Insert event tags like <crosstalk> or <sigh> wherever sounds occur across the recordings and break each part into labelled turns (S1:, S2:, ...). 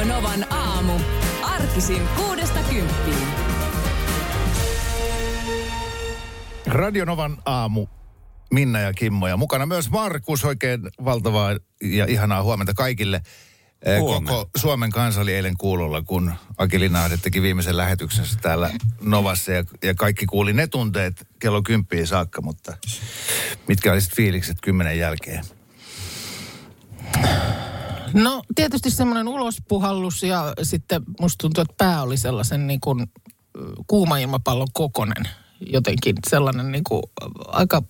S1: Radio Novan aamu. Arkisin kuudesta kymppiin.
S2: Radionovan aamu. Minna ja Kimmo ja mukana myös Markus. Oikein valtavaa ja ihanaa huomenta kaikille. Eh,
S3: Huomenta.
S2: Koko Suomen kansa oli eilen kuulolla, kun Aki Linnahde teki viimeisen lähetyksensä täällä Novassa ja, ja kaikki kuuli ne tunteet kello kymppiin saakka, mutta mitkä olisit fiilikset kymmenen jälkeen?
S4: No tietysti semmoinen ulospuhallus ja sitten musta tuntuu, että pää oli sellaisen niin kuin kuuma ilmapallon kokonen. Jotenkin sellainen niin kuin aika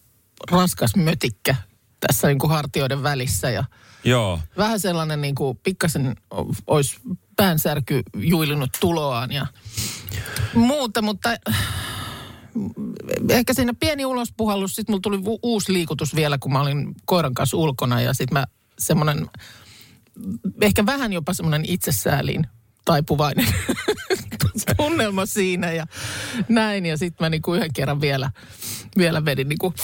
S4: raskas mötikkä tässä niin kuin hartioiden välissä ja
S3: Joo.
S4: vähän sellainen niin kuin pikkasen olisi päänsärky juilinut tuloaan ja muuta, mutta ehkä siinä pieni ulospuhallus, sitten mulla tuli uusi liikutus vielä, kun mä olin koiran kanssa ulkona ja sitten mä semmoinen, ehkä vähän jopa semmoinen itsesääliin taipuvainen <laughs> tunnelma siinä ja näin. Ja sitten mä niinku yhden kerran vielä, vielä vedin niinku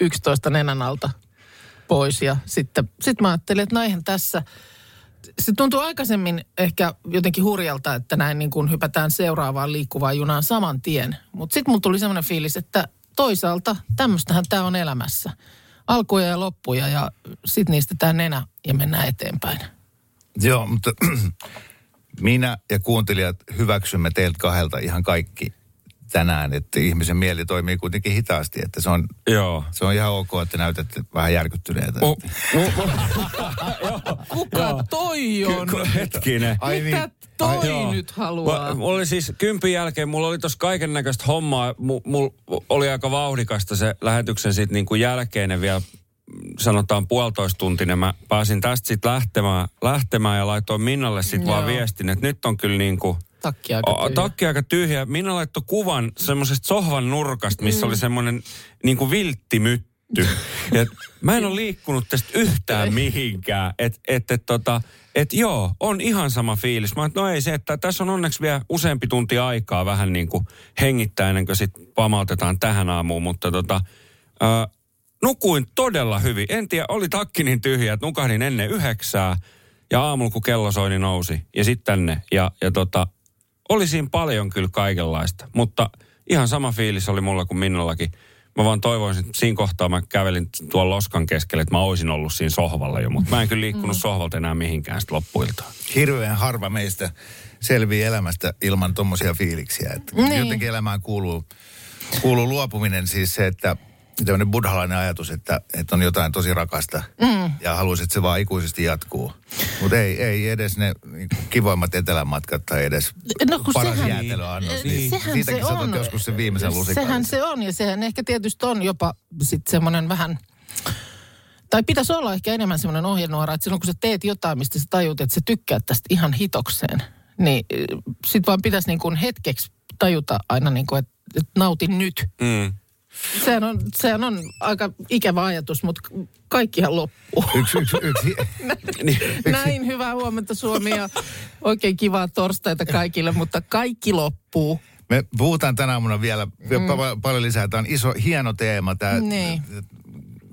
S4: 11 nenän alta pois ja sitten sit mä ajattelin, että no eihän tässä, se tuntuu aikaisemmin ehkä jotenkin hurjalta, että näin niin kuin hypätään seuraavaan liikkuvaan junaan saman tien. Mutta sitten mulla tuli semmoinen fiilis, että toisaalta tämmöistähän tämä on elämässä. Alkuja ja loppuja ja sitten niistä tämä nenä ja mennään eteenpäin.
S2: Joo, mutta <clears throat> minä ja kuuntelijat hyväksymme teiltä kahdelta ihan kaikki tänään, että ihmisen mieli toimii kuitenkin hitaasti, että se on,
S3: Joo.
S2: se on ihan ok, että näytätte vähän järkyttyneitä.
S3: Mu, <laughs> mu, mu,
S4: Kuka toi on?
S3: Ky- hetkinen.
S2: Ai
S4: Mitä
S2: niin.
S4: toi
S2: Ai-
S3: Joo.
S4: nyt haluaa?
S3: Mulla mulla oli siis kympin jälkeen, mulla oli tossa kaiken näköistä hommaa. Mulla mul oli aika vauhdikasta se lähetyksen sit niinku jälkeinen vielä, sanotaan puolitoista tuntinen. Mä pääsin tästä sitten lähtemään, lähtemään ja laitoin Minnalle sitten vaan viestin, että nyt on kyllä niinku...
S4: Takki aika tyhjä.
S3: takki aika tyhjä. Minna laittoi kuvan semmoisesta sohvan nurkasta, missä oli semmoinen niinku vilttimytty. <laughs> Ja mä en ole liikkunut tästä yhtään mihinkään. Että et, et, tota, et joo, on ihan sama fiilis. Mä no ei se, että tässä on onneksi vielä useampi tunti aikaa vähän niin kuin hengittää ennen kuin sit pamautetaan tähän aamuun. Mutta tota, ää, nukuin todella hyvin. En tiedä, oli takki niin tyhjä, että nukahdin ennen yhdeksää. Ja aamulla kun kello soi, niin nousi. Ja sitten tänne. Ja, ja tota, oli siinä paljon kyllä kaikenlaista, mutta ihan sama fiilis oli mulla kuin Minnallakin. Mä vaan toivoisin, että siinä kohtaa mä kävelin tuolla loskan keskelle, että mä olisin ollut siinä sohvalla jo, mutta mä en kyllä liikkunut sohvalta enää mihinkään sitten loppuiltaan.
S2: Hirveän harva meistä selvii elämästä ilman tuommoisia fiiliksiä. Että
S4: Niin.
S2: Jotenkin elämään kuuluu, kuuluu luopuminen siis se, että tämmöinen buddhalainen ajatus, että, että on jotain tosi rakasta mm. ja haluaisit, että se vaan ikuisesti jatkuu. Mutta ei, ei edes ne niin kivoimmat etelämatkat tai edes
S4: No kun
S2: paras
S4: sehän-
S2: jäätelöannos.
S4: Niin.
S2: Niin,
S4: Sehän
S2: siitäkin
S4: se
S2: sä
S4: on.
S2: joskus sen viimeisen lusikan.
S4: Sehän se on ja sehän ehkä tietysti on jopa sitten semmoinen vähän, tai pitäisi olla ehkä enemmän semmoinen ohjenuora, että silloin kun sä teet jotain, mistä sä tajut, että sä tykkäät tästä ihan hitokseen, niin sitten vaan pitäisi niin kuin hetkeksi tajuta aina niin kuin, että, että nautin nyt.
S3: Mm.
S4: Sehän on, sehän on aika ikävä ajatus, mutta kaikkihan loppuu.
S2: Yksi, yksi, yksi, <laughs>
S3: Niin.
S4: Näin, hyvää huomenta Suomi ja oikein kivaa torstaita kaikille, mutta kaikki loppuu.
S2: Me puhutaan tänä aamuna vielä mm. paljon lisää. Tämä on iso, hieno teema. Tämä,
S4: Niin.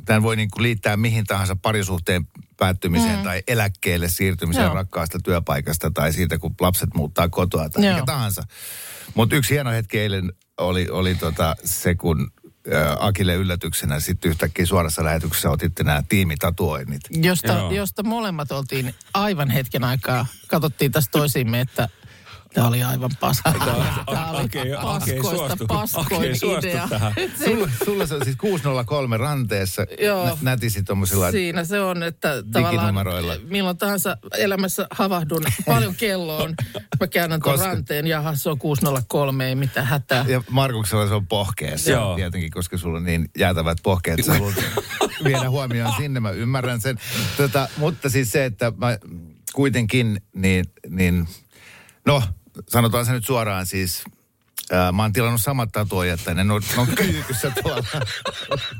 S2: Tämän voi niin kuin liittää mihin tahansa parisuhteen päättymiseen mm. tai eläkkeelle siirtymiseen
S4: Joo.
S2: rakkaasta työpaikasta tai siitä, kun lapset muuttaa kotoa tai
S4: Joo.
S2: mikä tahansa. Mutta yksi hieno hetki eilen oli, oli tota se, kun Akille yllätyksenä sitten yhtäkkiä suorassa lähetyksessä otitte nämä tiimitatuoinnit.
S4: Josta,
S3: Joo.
S4: josta molemmat oltiin aivan hetken aikaa, katsottiin tässä toisiimme, että tämä oli aivan paska. Tämä oli
S3: Okei, okei,
S4: paskoista
S3: suostu.
S4: paskoin
S3: suostu
S4: idea.
S3: tähän.
S2: Sulla, sulla se on siis 603 ranteessa
S4: Joo.
S2: nä, nätisi tuommoisilla
S4: Siinä se on, että tavallaan milloin tahansa elämässä havahdun paljon kelloon. Mä käännän tuon
S2: Koska-
S4: ranteen, jaha se on 603, ei mitään hätää.
S2: Ja Markuksella se on pohkeessa
S3: Joo.
S2: tietenkin, koska sulla on niin jäätävät pohkeet. Sä haluat viedä huomioon sinne, mä ymmärrän sen. Tota, mutta siis se, että mä kuitenkin, niin, niin no sanotaan se nyt suoraan siis, ää, mä oon tilannut samat tatuojat tänne, ne on, ne on kyykyssä tuolla.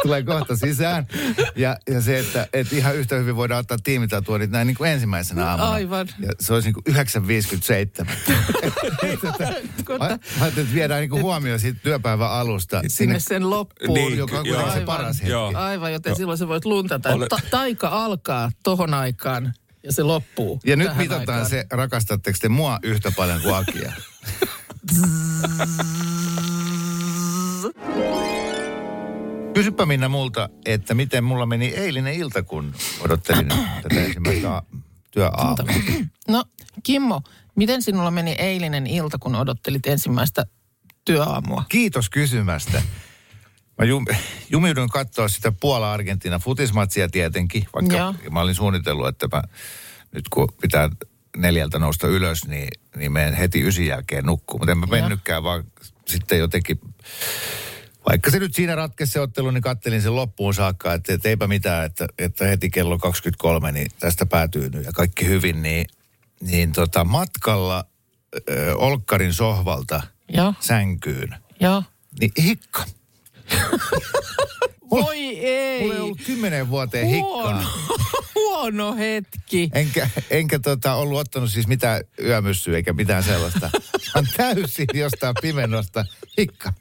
S2: Tulee kohta sisään. Ja, ja se, että et ihan yhtä hyvin voidaan ottaa tiimitatuoinnit näin niin kuin ensimmäisenä aamuna.
S4: Aivan.
S2: Ja se olisi niin kuin 9.57. Mä, <laughs> mä ajattelin, että viedään niinku huomioon siitä työpäivän alusta
S4: Sinne sen loppuun.
S3: Niin,
S2: joka on
S3: joo.
S2: kuitenkin se paras hetki.
S3: Joo.
S4: Aivan, joten silloin sä voit luntata. Ta- taika alkaa tohon aikaan. Ja se loppuu.
S2: Ja nyt mitataan
S4: aikaan.
S2: se, rakastatteko te mua yhtä paljon kuin Akia? <laughs> Kysypä Minna multa, että miten mulla meni eilinen ilta, kun odottelin tätä ensimmäistä työaamua. <clears throat>
S4: No, Kimmo, miten sinulla meni eilinen ilta, kun odottelit ensimmäistä työaamua?
S2: Kiitos kysymästä. Mä jum, <laughs> jumiudun katsoa sitä Puola-Argentiina futismatsia tietenkin, vaikka
S4: Joo.
S2: mä olin suunnitellut, että mä nyt kun pitää neljältä nousta ylös, niin, niin menen heti ysin jälkeen nukkuun. Mutta en mä mennytkään, vaan sitten jotenkin, vaikka se nyt siinä ratkesi se ottelu, niin kattelin sen loppuun saakka, että, että eipä mitään, että, että heti kello 23, niin tästä päätyy nyt ja kaikki hyvin, niin, niin tota, matkalla ö, Olkkarin sohvalta
S4: Joo,
S2: sänkyyn,
S4: joo.
S2: niin hikka. <laughs>
S4: Voi ei.
S2: Mulla ei ollut kymmenen vuoteen
S4: Huono,
S2: hikkaa. <laughs>
S4: huono hetki.
S2: Enkä, enkä tota, ollut ottanut siis mitään yömyssyä eikä mitään sellaista. <laughs> On täysin jostain pimennosta hikka.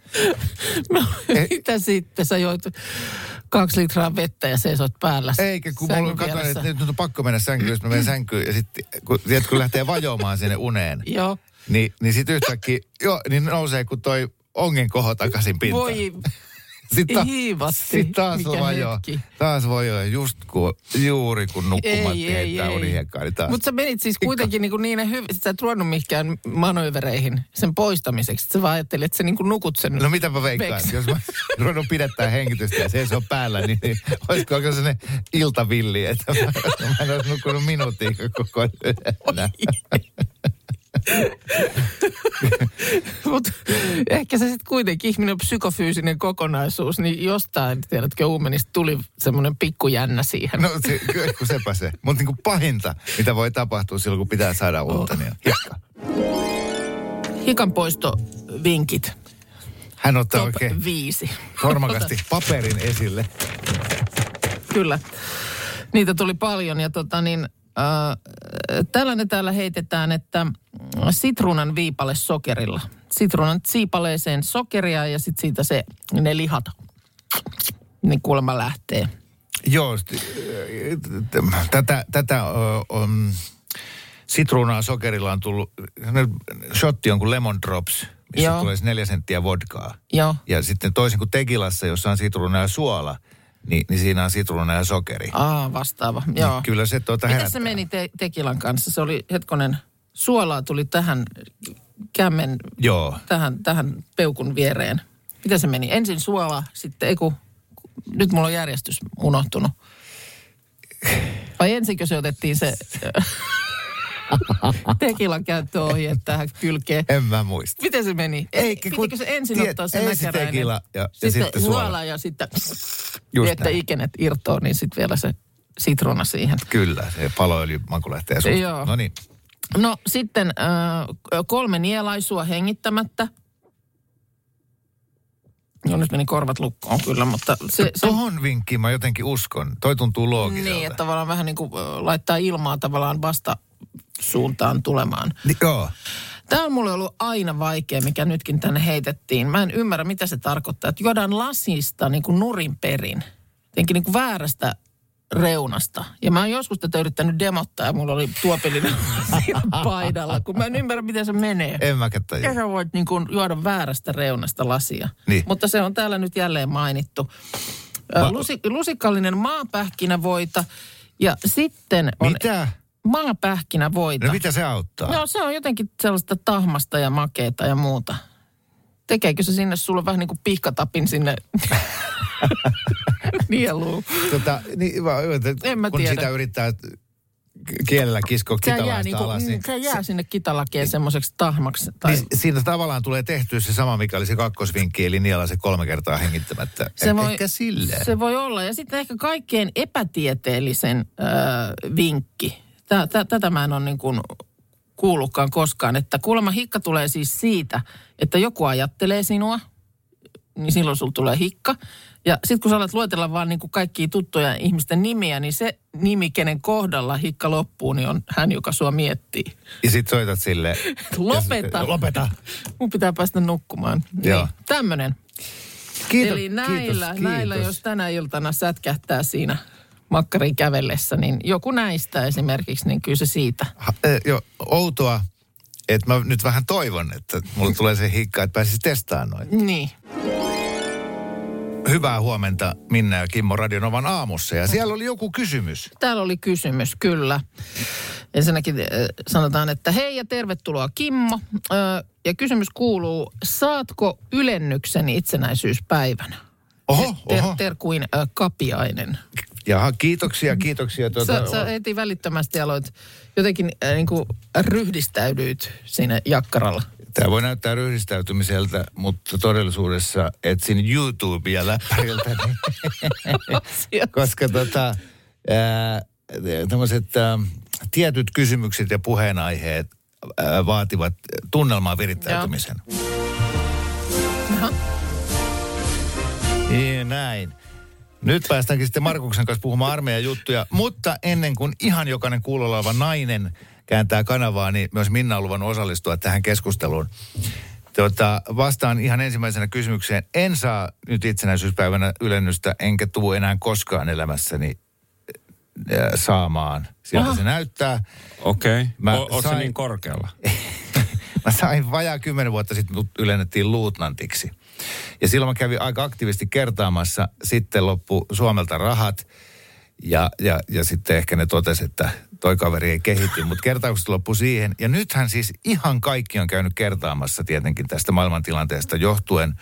S4: No,
S2: Eh.
S4: mitä sitten? Sä joit kaksi litraa vettä ja seisot päällä.
S2: Eikä, kun mulla katsoin, että nyt on pakko mennä sänkyyn, jos mä menen sänkyyn. Ja sitten, kun, tiedät, kun lähtee vajoamaan sinne uneen,
S4: Joo.
S2: niin, niin sitten yhtäkkiä, joo, niin nousee kuin toi ongen koho takaisin pintaan.
S4: Voi
S2: Sitten
S4: hiivatti.
S2: Sitten taas
S4: Mikä.
S2: Taas vajoaa. Just kun, juuri kun nukkumatti heittää unihiekkaa, niin taas.
S4: Mutta sä menit siis kuitenkin niin, niin hyvin, sä et ruvennut mihinkään manövereihin sen poistamiseksi. Sä vaan ajattelit, että sä niin kuin nukut sen.
S2: No mitäpä veikkaan,
S4: Veks.
S2: jos mä <laughs> ruvennut pidettää hengitystä ja se on päällä, niin, niin olisiko aika sellainen iltavilli, että mä, mä en olisi nukkunut minuuttia koko yönä. <laughs>
S4: Mutta ehkä se sitten kuitenkin ihminen on psykofyysinen kokonaisuus, niin jostain, tiedätkö, uumenista tuli semmoinen pikkujännä siihen.
S2: No se, kyllä, kun sepä se. Mutta niin pahinta, mitä voi tapahtua silloin, kun pitää saada uutta, niin on hikka.
S4: Hikan poistovinkit.
S2: Hän ottaa
S4: Top
S2: oikein
S4: viisi.
S2: tormakasti paperin esille.
S4: Kyllä. Niitä tuli paljon ja tota niin, äh, tällainen täällä heitetään, että sitruunan viipale sokerilla. Sitruunan siipaleeseen sokeria ja sitten siitä se, ne lihat, niin kuulemma lähtee.
S2: Joo, äh, tätä, tätä on, sitruunaa sokerilla on tullut, shotti on kuin lemon drops, missä
S4: Joo.
S2: tulee neljä senttiä vodkaa.
S4: Joo.
S2: Ja sitten toisin kuin tekilassa, jossa on sitruuna ja suola, niin, niin siinä on sitruuna ja sokeri.
S4: Aa, vastaava. Joo.
S2: Niin kyllä se tuota
S4: Miten se meni te- tekilan kanssa? Se oli hetkonen, suolaa tuli tähän kämmen,
S2: Joo.
S4: tähän, tähän peukun viereen. Miten se meni? Ensin suola, sitten, ei kun, nyt mulla on järjestys unohtunut. Vai ensinkö se otettiin se <laughs> tekilan käyttöohje tähän kylkeen?
S2: En mä muista.
S4: Miten se meni?
S2: Eikä, kun
S4: Pitikö se ensin
S2: tiet-
S4: ottaa se
S2: ensin tekila ja- ja
S4: sitten,
S2: sitten suola.
S4: ja sitten,
S2: Just
S4: että
S2: näin.
S4: ikenet irtoaa, niin sitten vielä se sitruuna siihen.
S2: Kyllä, se paloöljy maku lähtee suusta.
S4: Joo.
S2: No niin.
S4: No sitten äh, kolme nielaisua hengittämättä. No nyt meni korvat lukkoon kyllä, mutta se, se
S2: Tuohon vinkkiin mä jotenkin uskon. Toi tuntuu loogiselta.
S4: niin, että tavallaan vähän niin kuin laittaa ilmaa tavallaan vasta suuntaan tulemaan.
S2: Ni, joo.
S4: Tämä on mulle ollut aina vaikea, mikä nytkin tänne heitettiin. Mä en ymmärrä, mitä se tarkoittaa. Että juodaan lasista niin kuin nurin perin. Jotenkin niin kuin väärästä reunasta. Ja mä oon joskus tätä yrittänyt demottaa ja mulla oli tuopillinen <laughs> siinä paidalla, kun mä en ymmärrä, miten se menee.
S2: En mäkään
S4: Ja
S2: tajua.
S4: sä voit niin kuin juoda väärästä reunasta lasia.
S2: Niin.
S4: Mutta se on täällä nyt jälleen mainittu.
S2: Ma-
S4: Lusi, lusikallinen maapähkinävoita ja sitten on
S2: Mitä?
S4: maapähkinävoita.
S2: No mitä se auttaa?
S4: No se on jotenkin sellaista tahmasta ja makeeta ja muuta. Tekeekö se sinne sulle vähän niin kuin pihkatapin sinne <laughs> <laughs> nieluun?
S2: Tota, niin, vaan,
S4: En mä
S2: kun
S4: tiedä.
S2: sitä yrittää kielellä kiskoa
S4: Se jää,
S2: kitalaista
S4: niin kuin,
S2: alas, niin,
S4: se jää sinne kitalakeen semmoiseksi tahmaksi. Tai
S2: niin siinä tavallaan tulee tehtyä se sama, mikä oli se kakkosvinkki, eli niellä se kolme kertaa hengittämättä.
S4: Se
S2: Eh-
S4: voi-
S2: Ehkä silleen.
S4: Se voi olla. Ja sitten ehkä kaikkein epätieteellisen äh, vinkki. Tä, tä, tätä mä en ole niin kuin kuullutkaan koskaan. Että kuulemma hikka tulee siis siitä, että joku ajattelee sinua, niin silloin sulla tulee hikka. Ja sitten kun sä alat luetella vaan niin kaikkia tuttuja ihmisten nimiä, niin se nimi, kenen kohdalla hikka loppuu, niin on hän, joka sua miettii.
S2: Ja sit soitat sille. <laughs>
S4: Lopeta.
S2: Lopeta.
S4: Mun pitää päästä nukkumaan.
S2: Joo.
S4: Niin, tämmönen.
S2: Kiitos,
S4: Eli näillä,
S2: kiitos,
S4: näillä,
S2: kiitos.
S4: jos tänä iltana sätkähtää siinä makkariin kävellessä, niin joku näistä esimerkiksi, niin kyllä se siitä.
S2: Ha, eh, jo, outoa, että mä nyt vähän toivon, että mulle tulee se hikka, että pääsisi testaamaan noin.
S4: Niin.
S2: Hyvää huomenta Minna ja Kimmo Radionovan aamussa. Ja siellä oli joku kysymys.
S4: Täällä oli kysymys, kyllä. Ensinnäkin äh, sanotaan, että hei ja tervetuloa Kimmo. Äh, ja kysymys kuuluu, saatko ylennyksen itsenäisyyspäivänä?
S2: Oho,
S4: Ter-
S2: oho.
S4: terkuin äh, Kapiainen.
S2: Jaha, kiitoksia, kiitoksia. Tuota,
S4: Sä, sä heti välittömästi aloit, jotenkin äh, niin kuin ryhdistäydyit siinä jakkaralla.
S2: Tämä voi näyttää ryhdistäytymiseltä, mutta todellisuudessa etsin YouTubea läppäriltä, <laughs> niin, koska tota, ää, tämmöiset ää, tietyt kysymykset ja puheenaiheet ää, vaativat tunnelmaa virittäytymisen.
S4: Jaha.
S2: Niin, näin. Nyt päästäänkin sitten Markuksen kanssa puhumaan armeijan juttuja, mutta ennen kuin ihan jokainen kuulolla oleva nainen kääntää kanavaa, niin myös Minna on luvannut osallistua tähän keskusteluun. Tota, vastaan ihan ensimmäisenä kysymykseen. En saa nyt itsenäisyyspäivänä ylennystä, enkä tuu enää koskaan elämässäni äh, saamaan. Sieltä
S4: Aha.
S2: se näyttää.
S3: Okei. Okay.
S2: Mä
S3: Oletko se
S2: sain-
S3: niin korkealla? <laughs>
S2: Mä sain vajaa kymmenen vuotta sitten, mut ylennettiin luutnantiksi. Ja silloin mä kävin aika aktiivisesti kertaamassa. Sitten loppu Suomelta rahat. Ja, ja, ja sitten ehkä ne totesi, että toi kaveri ei kehity, mutta kertaukset loppu siihen. Ja nythän siis ihan kaikki on käynyt kertaamassa tietenkin tästä maailmantilanteesta johtuen.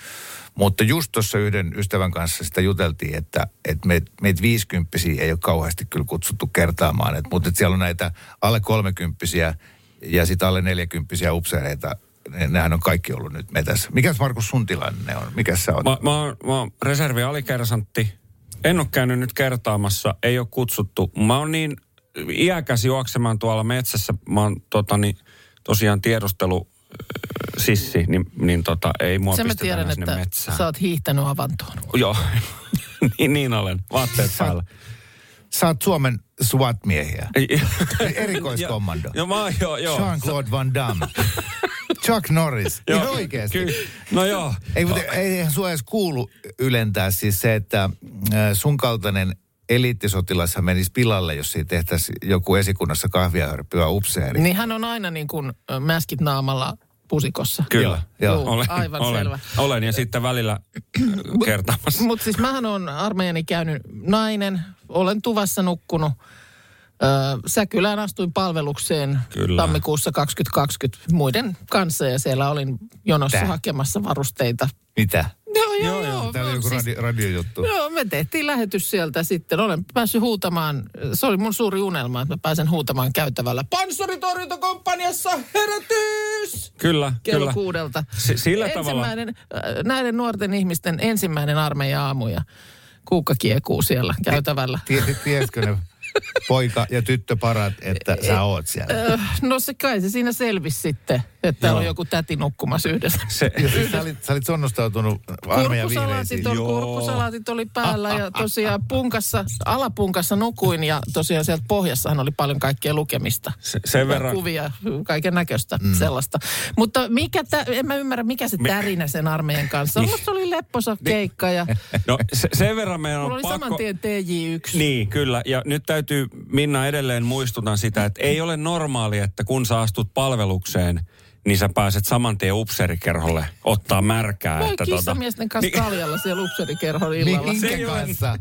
S2: Mutta just tuossa yhden ystävän kanssa sitä juteltiin, että, että meitä meit viisikymppisiä ei ole kauheasti kyllä kutsuttu kertaamaan. Et, mutta et siellä on näitä alle kolmekymppisiä ja sitten alle neljäkymppisiä upseereita. Ne, nehän on kaikki ollut nyt metässä. Mikäs Markus sun tilanne on? Mikäs sä oot?
S3: Mä, mä, oon, mä oon reservi alikersantti. En ole käynyt nyt kertaamassa, ei ole kutsuttu. Mä oon niin iäkäs juoksemaan tuolla metsässä. Mä oon totani, tosiaan tiedustelu äh, sissi, niin, niin tota, ei mua
S4: Sen mä tiedän,
S3: sinne
S4: että
S3: metsään.
S4: sä oot hiihtänyt avantoon.
S3: Joo, <laughs> niin, niin olen. Vaatteet
S2: Sä-
S3: päällä.
S2: Sä oot Suomen SWAT-miehiä. <laughs> Erikoiskommando.
S3: Joo, joo, joo.
S2: Jean-Claude Van Damme. <laughs> Chuck Norris.
S3: Joo,
S2: Ihan oikeasti.
S3: ky- No joo.
S2: Ei, mutta eihän sua edes kuulu ylentää siis se, että äh, sun kaltainen eliittisotilas menisi pilalle, jos siitä tehtäisiin joku esikunnassa kahvia hörppyä upseeri.
S4: Niin hän on aina niin kuin ö, mäskit naamalla pusikossa.
S3: Kyllä.
S2: Joo.
S4: Juu,
S3: Olen,
S4: aivan
S3: olen,
S4: selvä.
S3: Olen ja sitten välillä kertaamassa.
S4: Mutta siis mähän on armeijani käynyt nainen, olen tuvassa nukkunut. Öö, Säkylään astuin palvelukseen
S3: Kyllä.
S4: tammikuussa 2020 muiden kanssa ja siellä olin jonossa
S2: Tää.
S4: hakemassa varusteita.
S2: Mitä?
S4: Joo, joo, joo.
S2: Täällä on joku
S4: siis-
S2: radio, radiojuttu.
S4: Joo, me tehtiin lähetys sieltä sitten. Olen päässyt huutamaan, se oli mun suuri unelma, että mä pääsen huutamaan käytävällä. Panssaritorjuntakomppaniassa herätys!
S3: Kyllä,
S4: Kello
S3: kyllä.
S4: kuudelta.
S3: Si- sillä tavalla.
S4: Ensimmäinen, äh, näiden nuorten ihmisten ensimmäinen armeija-aamu ja kuukka kiekuu siellä käytävällä.
S2: Tie, tiesikö ne poika ja tyttö parat, että sä oot siellä?
S4: Ö, No se kai se siinä selvisi sitten, että täällä on joku täti nukkumassa yhdessä.
S3: Se,
S2: Ja siis sä olit, sä olit sonnostautunut armeijan vihreisiin.
S4: oli, kurkkusalaatit oli päällä ja tosiaan punkassa, alapunkassa nukuin ja tosiaan sieltä pohjassahan oli paljon kaikkea lukemista.
S3: Se- sen verran-
S4: Kuvia, kaiken näköistä mm. sellaista. Mutta mikä tä, en mä ymmärrä, mikä se tärinä sen armeijan kanssa on. Musta oli lepposa keikka ja
S3: no se, sen verran meidän on
S4: mulla oli
S3: pakko...
S4: saman tien TJ1.
S3: Niin, kyllä. Ja nyt täytyy, Minna edelleen muistutan sitä, että ei ole normaali, että kun sä astut palvelukseen, niin sä pääset saman tien upseerikerholle ottaa märkää.
S4: Voi
S3: että tota-
S4: kissamiesten kanssa
S3: Niin,
S4: kaljalla siellä upseerikerhon illalla.
S2: Minkä
S3: Se ei ole-
S2: kanssa?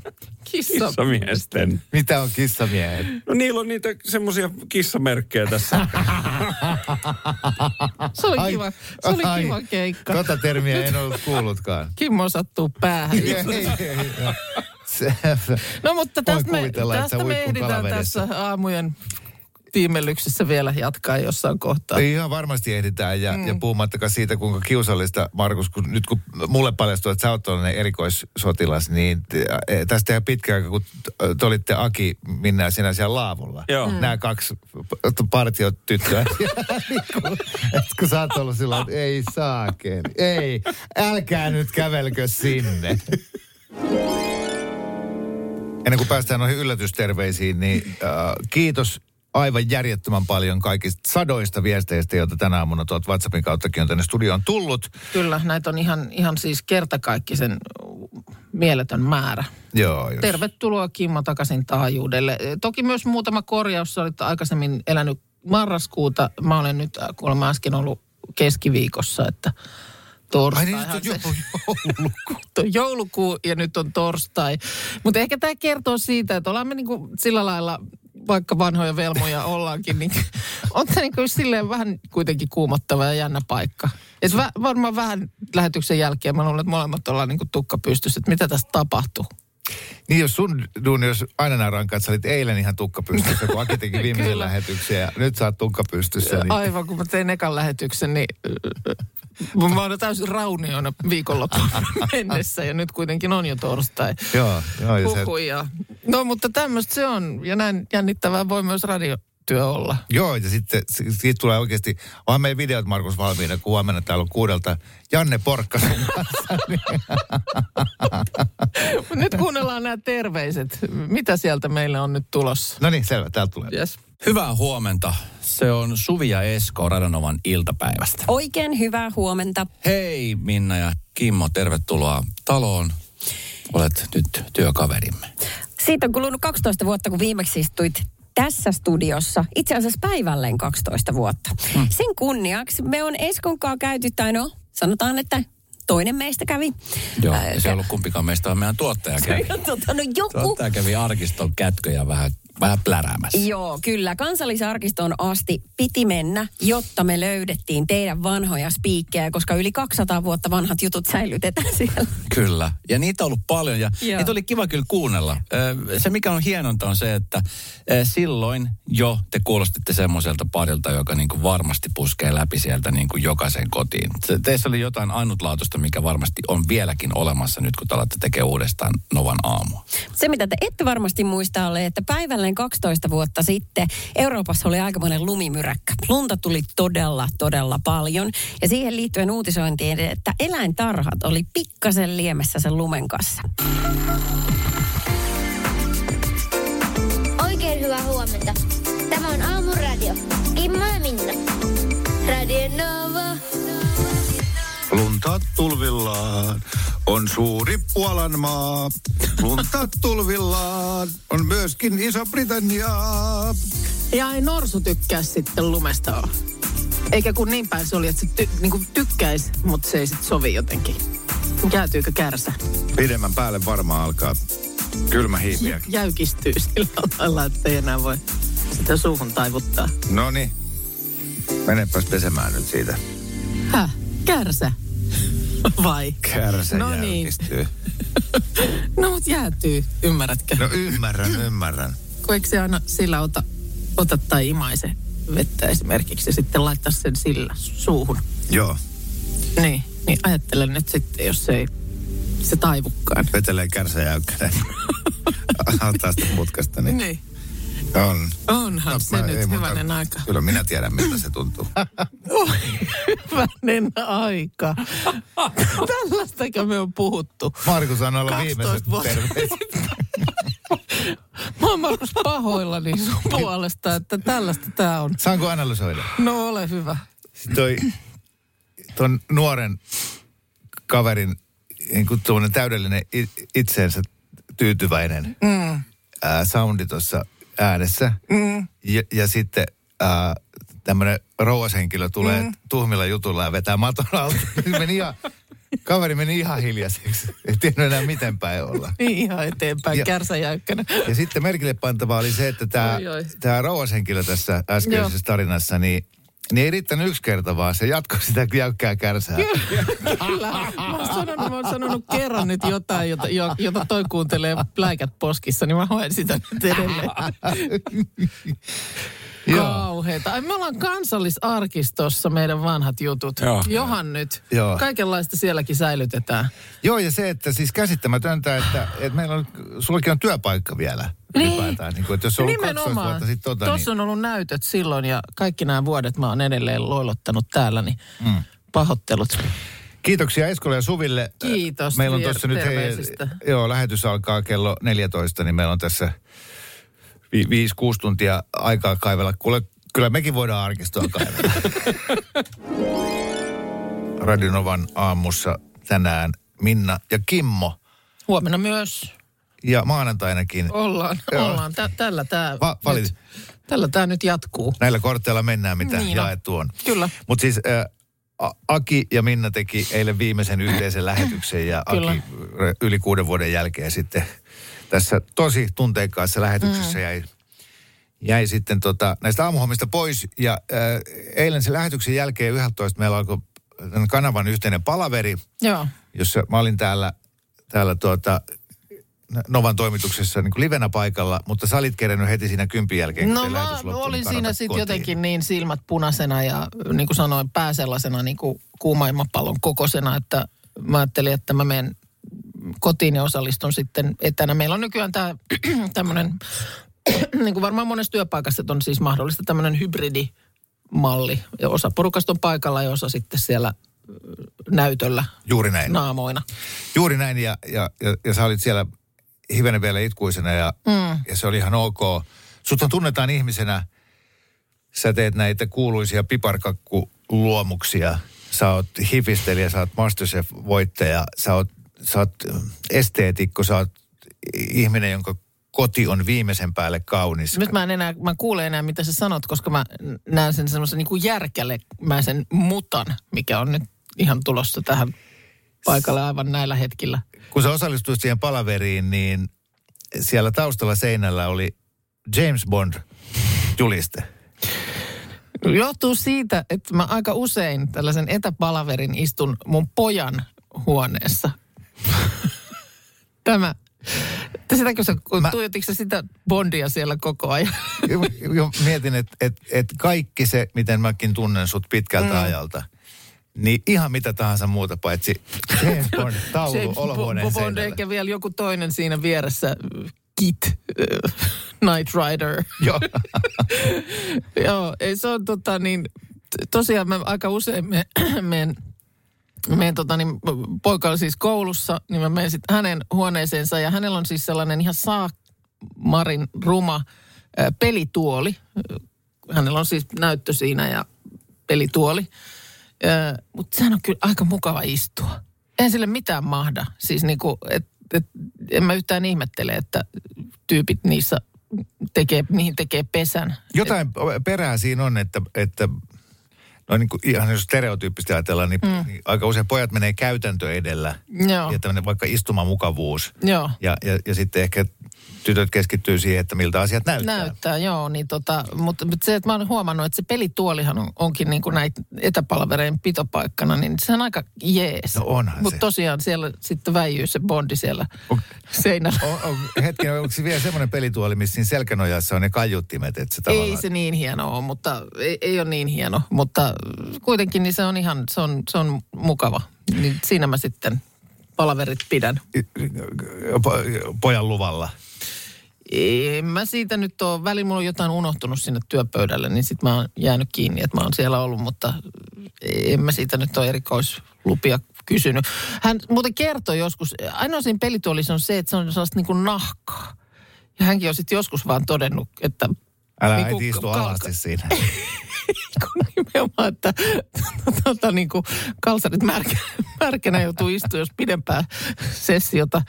S4: Kissa.
S3: Kissamiesten.
S2: Mitä on kissamiehet?
S3: No niillä on niitä semmoisia kissamerkkejä tässä. <laughs>
S4: Se oli
S2: Ai-
S4: kiva, se oli
S2: ai,
S4: kiva keikka.
S2: Tota termiä en ollut kuullutkaan.
S4: Kimmo sattuu päähän.
S2: ei, ei, ei, se,
S4: No mutta tästä me, tästä me ehditään tässä aamujen tiimellyksessä vielä jatkaa jossain kohtaa.
S2: Ihan varmasti ehditään ja, mm. ja puhumattakaan siitä, kuinka kiusallista, Markus, kun nyt kun mulle paljastuu, että sä oot tällainen erikoissotilas, niin eh, tästä tehdään pitkä aika, kun te olitte Aki, ja sinä siellä laavulla.
S3: Joo.
S2: Mm. Nämä kaksi p- partiot tyttöä. niin <laughs> kun, et kun sä oot ollut sillä että ei saakeli, ei, älkää nyt kävelkö sinne. <laughs> Ennen kuin päästään noihin yllätysterveisiin, niin äh, kiitos aivan järjettömän paljon kaikista sadoista viesteistä, joita tänä aamuna tuolta WhatsAppin kauttakin on tänne studioon tullut.
S4: Kyllä, näitä on ihan, ihan siis kertakaikkisen mieletön määrä.
S2: Joo, jos.
S4: Tervetuloa Kimmo takaisin taajuudelle. Toki myös muutama korjaus. Sä olit aikaisemmin elänyt marraskuuta. Mä olen nyt äh, kuulemma äsken ollut keskiviikossa, että
S2: Ai niin, nyt on
S4: se-
S2: joulukuu. <laughs>
S4: on joulukuu ja nyt on torstai. Mutta ehkä tämä kertoo siitä, että ollaan me niinku sillä lailla, vaikka vanhoja velmoja <laughs> ollaankin, niin <laughs> on tämä niinku silleen vähän kuitenkin kuumottava ja jännä paikka. Et vä, varmaan vähän lähetyksen jälkeen mä luulen, että molemmat ollaan niinku tukka pystyssä, että mitä tässä tapahtuu.
S2: Niin jos sun duuni olisi aina nämä rankat, sä olit eilen ihan tukka pystyssä, kun Aki teki <laughs> viimeisen lähetyksen ja nyt sä oot tukka pystyssä. Niin...
S4: Aivan, kun mä tein ekan lähetyksen, niin mä oon täysin raunioina viikonloppuun <laughs> mennessä ja nyt kuitenkin on jo torstai.
S2: Joo, joo ja se.
S4: No mutta tämmöistä se on ja näin jännittävää voi myös radiotyö olla.
S2: joo, ja sitten si- siitä tulee oikeasti, onhan meidän videot Markus valmiina, kun huomenna täällä on kuudelta Janne Porkkasen <laughs> kanssa. niin-
S4: Nyt kuunnellaan nämä terveiset. Mitä sieltä meille on nyt tulossa?
S2: No niin, selvä, täältä tulee.
S4: Yes.
S5: Hyvää huomenta. Se on Suvi ja Esko Radanovan iltapäivästä.
S6: Oikein hyvää huomenta.
S5: Hei Minna ja Kimmo, tervetuloa taloon. Olet nyt työkaverimme.
S6: Siitä on kulunut 12 vuotta, kun viimeksi istuit tässä studiossa. Itse asiassa päivälleen 12 vuotta.
S5: Hmm.
S6: Sen kunniaksi me on Eskon kanssa käyty, tai no sanotaan, että toinen meistä kävi.
S5: Joo,
S6: Ää,
S5: se ei ollut kumpikaan meistä, vaan meidän tuottaja kävi.
S6: tota, no joku
S5: Tuottaja kävi arkiston kätköjä vähän, vähän pläräämässä.
S6: Joo, kyllä. Kansallisarkistoon asti piti mennä, jotta me löydettiin teidän vanhoja spiikkejä, koska yli 200 vuotta vanhat jutut säilytetään <laughs> siellä.
S5: Kyllä. Ja niitä on ollut paljon ja
S6: Joo.
S5: niitä oli kiva kyllä kuunnella. Se mikä on hienonta on se, että silloin jo te kuulostitte semmoiselta parilta, joka niin kuin varmasti puskee läpi sieltä niin kuin jokaisen kotiin. Teissä oli jotain ainutlaatuista, mikä varmasti on vieläkin olemassa nyt, kun te alatte tekemään uudestaan Novan aamua.
S6: Se, mitä te ette varmasti muista, oli, että päivälleen 12 vuotta sitten Euroopassa oli aikamoinen lumimyräkkä. Lunta tuli todella, todella paljon. Ja siihen liittyen uutisointiin, että eläintarhat oli pikkasen liemessä sen lumen kanssa.
S7: Oikein hyvää huomenta. Tämä on Aamuradio. Kimmo ja Minna. Radio Nova.
S2: Lunta tulvillaan on suuri Puolan maa. Lunta tulvillaan on myöskin Iso-Britannia.
S4: Ja ei norsu tykkää sitten lumesta. Eikä kun niin päin se oli, että se ty, niin kuin tykkäisi, mutta se ei sitten sovi jotenkin. Jäätyykö kärsä?
S2: Pidemmän päälle varmaan alkaa kylmä hiipiä.
S4: Jäykistyy sillä lailla, että ei enää voi sitä suuhun taivuttaa.
S2: No niin, menepäs pesemään nyt siitä.
S4: Häh? Kärsä? <laughs> Vai?
S2: Kärsä
S4: No niin. <laughs> No mut jäätyy, ymmärrätkö?
S2: No ymmärrän, ymmärrän.
S4: Kun eikö se aina sillä ota, ota tai imaise vettä esimerkiksi ja sitten laittaa sen sillä suuhun.
S2: Joo,
S4: Niin, niin ajattelen nyt sitten, jos se ei se taivukaan.
S2: vetelee kärsä jäykkänen. <laughs> Ottaa sitä putkasta, niin
S4: Niin.
S2: On.
S4: Onhan
S2: No,
S4: se
S2: mä-
S4: nyt
S2: ei
S4: hyvänen aika.
S2: Kyllä minä tiedän, miltä se tuntuu. <laughs>
S4: Hyvänen aika. <laughs> Tällaistako me on puhuttu.
S2: Markus
S4: 12
S2: viimeiset terveiset. <laughs>
S4: Mä oon Markus pahoillani sun puolesta, että tällaista tää on.
S2: Saanko analysoida?
S4: No ole hyvä.
S2: Sitten toi, ton nuoren kaverin niin kuin täydellinen itseensä tyytyväinen mm. ää, soundi tuossa äänessä. Mm. Ja, ja sitten ää, tämmöinen rouvashenkilö tulee mm. tuhmilla jutulla ja vetää maton alta. <laughs> meni ihan, kaveri meni ihan hiljaiseksi. Ei tiennyt enää miten päin olla. <laughs>
S4: Niin ihan eteenpäin,
S2: Ja-
S4: kärsäjäykkänä. <laughs>
S2: Ja sitten merkille pantavaa oli se, että tämä, tämä rouvashenkilö tässä äskeisessä
S4: Joo.
S2: tarinassa, niin, niin ei riittänyt yksi kerta, vaan se jatkoi sitä jäykkää kärsää.
S4: Kyllä. Mä oon sanonut, mä oon sanonut kerran nyt jotain, jota, jo- jota toi kuuntelee pläikät poskissa, niin mä hoen sitä nyt edelleen. <laughs>
S2: Joo.
S4: Kauheeta. Ai, me ollaan kansallisarkistossa meidän vanhat jutut.
S3: Joo.
S4: Johan nyt.
S2: Joo.
S4: Kaikenlaista sielläkin säilytetään.
S2: Joo, ja se, että siis käsittämätöntä, että, että meillä on, sullakin on työpaikka vielä
S4: Niin.
S2: Niin kuin, että jos on ollut 12 vuotta sitten tota,
S4: Tuossa
S2: niin,
S4: on ollut näytöt silloin ja kaikki nämä vuodet mä oon edelleen loilottanut täällä, niin mm. pahoittelut.
S2: kiitoksia Eskolle ja Suville.
S4: Kiitos
S2: Meillä on tuossa nyt, hei, joo, lähetys alkaa kello 14, niin meillä on tässä 5-6 tuntia aikaa kaivella. Kuule, kyllä mekin voidaan arkistoa kaivella. <laughs> Radionovan aamussa tänään Minna ja Kimmo.
S4: Huomenna myös
S2: Ja maanantainakin.
S4: ollaan,
S2: Joo.
S4: ollaan. Tä, tällä tämä
S2: Va- valit-
S4: nyt, tällä tää nyt jatkuu.
S2: Näillä korteilla mennään, mitä
S4: Niin
S2: jaettu on.
S4: Kyllä.
S2: Mutta siis ä, A- Aki ja Minna teki eilen viimeisen yhteisen lähetyksen ja
S4: Kyllä.
S2: Aki yli kuuden vuoden jälkeen sitten tässä tosi tunteikkaassa lähetyksessä
S4: Mm.
S2: jäi, jäi sitten tota, näistä aamuhommista pois. Ja äh, eilen sen lähetyksen jälkeen 11 meillä alkoi tämän kanavan yhteinen palaveri,
S4: Joo.
S2: jossa mä olin täällä, täällä tuota, Novan toimituksessa niin kuin livenä paikalla, mutta sä olit kerennyt heti siinä kympin jälkeen,
S4: No mä olin
S2: niin
S4: siinä sitten jotenkin niin silmät punaisena ja niin kuin sanoin, pää sellaisena niin kuin kuumaimman pallon kokoisena, että mä ajattelin, että mä menen kotiin ja osallistun sitten etänä. Meillä on nykyään tämä <clears throat> tämmöinen, <clears throat> niin kuin varmaan monessa työpaikassa että on siis mahdollista tämmöinen hybridimalli. Ja osa porukasta on paikalla ja osa sitten siellä ö, näytöllä
S2: Juuri näin.
S4: naamoina.
S2: Juuri näin, ja, ja, ja, ja sä olit siellä hivenen vielä itkuisena, ja, mm. ja se oli ihan ok. Sut tunnetaan ihmisenä, sä teet näitä kuuluisia piparkakkuluomuksia, sä oot hifistelijä, sä oot Masterchef-voittaja, sä oot, sä oot esteetikko, sä oot ihminen, jonka koti on viimeisen päälle kaunis.
S4: Nyt mä en enää, mä kuulen enää mitä sä sanot, koska mä näen sen semmoisen niin järkälemäisen mutan, mikä on nyt ihan tulossa tähän paikalle aivan näillä hetkillä.
S2: Kun sä osallistuit siihen palaveriin, niin siellä taustalla seinällä oli James Bond-juliste.
S4: Johtuu siitä, että mä aika usein tällaisen etäpalaverin istun mun pojan huoneessa. Tämä. Sitäkö sä,
S2: Mä-
S4: tuijotitko sä sitä Bondia siellä koko ajan?
S2: Jo- mietin, että et, et kaikki se, miten mäkin tunnen sut pitkältä mm. ajalta, niin ihan mitä tahansa muuta paitsi James <laughs> Bond taulu
S4: James
S2: olohuoneen
S4: Bond
S2: seinällä.
S4: eikä vielä joku toinen siinä vieressä. äh, Kit, äh, <laughs> Night Rider.
S2: Joo. <laughs>
S4: Joo, ei se on tota niin, tosiaan mä aika usein me, <clears throat> menen, menen tota niin, poika on siis koulussa, niin mä menen sitten hänen huoneeseensa ja hänellä on siis sellainen ihan saamarin ruma ä, pelituoli. Hänellä on siis näyttö siinä ja pelituoli. Mutta sehän on kyllä aika mukava istua. Eihän sille mitään mahda. Siis niinku, et, et, en mä yhtään ihmettele, että tyypit niissä tekee, niihin tekee pesän.
S2: Jotain perää siinä on, että, että no niin kuin ihan jos stereotyyppisesti ajatellaan, niin, mm. niin aika usein pojat menee käytäntö edellä.
S4: Joo.
S2: Ja tämmöinen vaikka istumamukavuus.
S4: Joo.
S2: Ja, ja, ja sitten ehkä tytöt keskittyy siihen, että miltä asiat näyttää.
S4: Näyttää, joo. Niin tota, mutta, mutta se, että mä oon huomannut, että se pelituolihan on, onkin niin kuin näitä etäpalvereiden pitopaikkana, niin se on aika jees.
S2: No onhan
S4: Mutta tosiaan siellä sitten väijyy se bondi siellä
S2: On-
S4: seinällä.
S2: On, on, hetken, onko se vielä semmoinen pelituoli, missä siinä selkänojassa on ne kaiuttimet, että se tavallaan...
S4: Ei se niin hieno ole, mutta ei, ei ole niin hieno. Mutta kuitenkin niin se on ihan, se on, se on mukava. Niin siinä mä sitten palaverit pidän.
S2: po- pojan luvalla.
S4: En mä siitä nyt ole, välillä mulla on jotain unohtunut sinne työpöydälle, niin sitten mä oon jäänyt kiinni, että mä oon siellä ollut, mutta en mä siitä nyt ole erikoislupia kysynyt. Hän muuten kertoi joskus, ainoa siinä pelituolissa on se, että se on sellaista niin kuin nahkaa. Ja hänkin on sitten joskus vaan todennut, että...
S2: Älä
S4: niin
S2: äiti istu alasti siinä. <laughs>
S4: kun nimenomaan, että <laughs> tota, niin kuin kalsarit märkä, märkänä joutuu istumaan, jos pidempää sessiota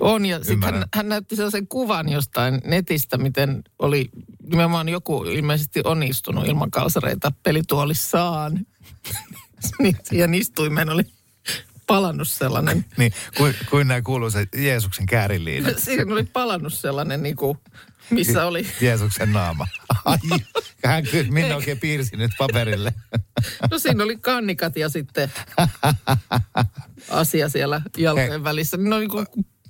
S4: on. Ja sitten hän, hän näytti sellaisen kuvan jostain netistä, miten oli nimenomaan joku ilmeisesti onnistunut ilman kalsareita pelituolissaan. <laughs> Niin Siihen istuimeen oli palannut sellainen, <laughs>
S2: niin, kuin, kuin nämä kuuluisa Jeesuksen käärinliinat. <laughs>
S4: siihen oli palannut sellainen niin kuin, missä oli
S2: Jeesuksen naama. Ai, hän kyllä minä oikein piirsi nyt paperille.
S4: No siinä oli kannikat ja sitten asia siellä jalkojen välissä. Ne on niin kuin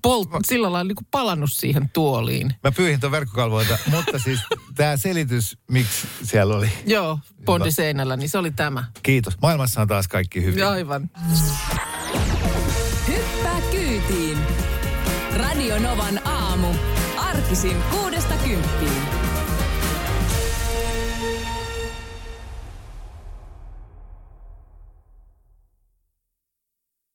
S4: polt, sillä lailla niin kuin palannut siihen tuoliin.
S2: Mä pyyhin tuon verkkokalvoita, mutta siis tämä selitys, miksi siellä oli.
S4: Joo, bondi seinällä, niin se oli tämä.
S2: Kiitos. Maailmassa on taas kaikki hyvin.
S4: Aivan.
S1: Hyppää kyytiin. Radio Novan aamu. Arkisin kuudesta kymppiin.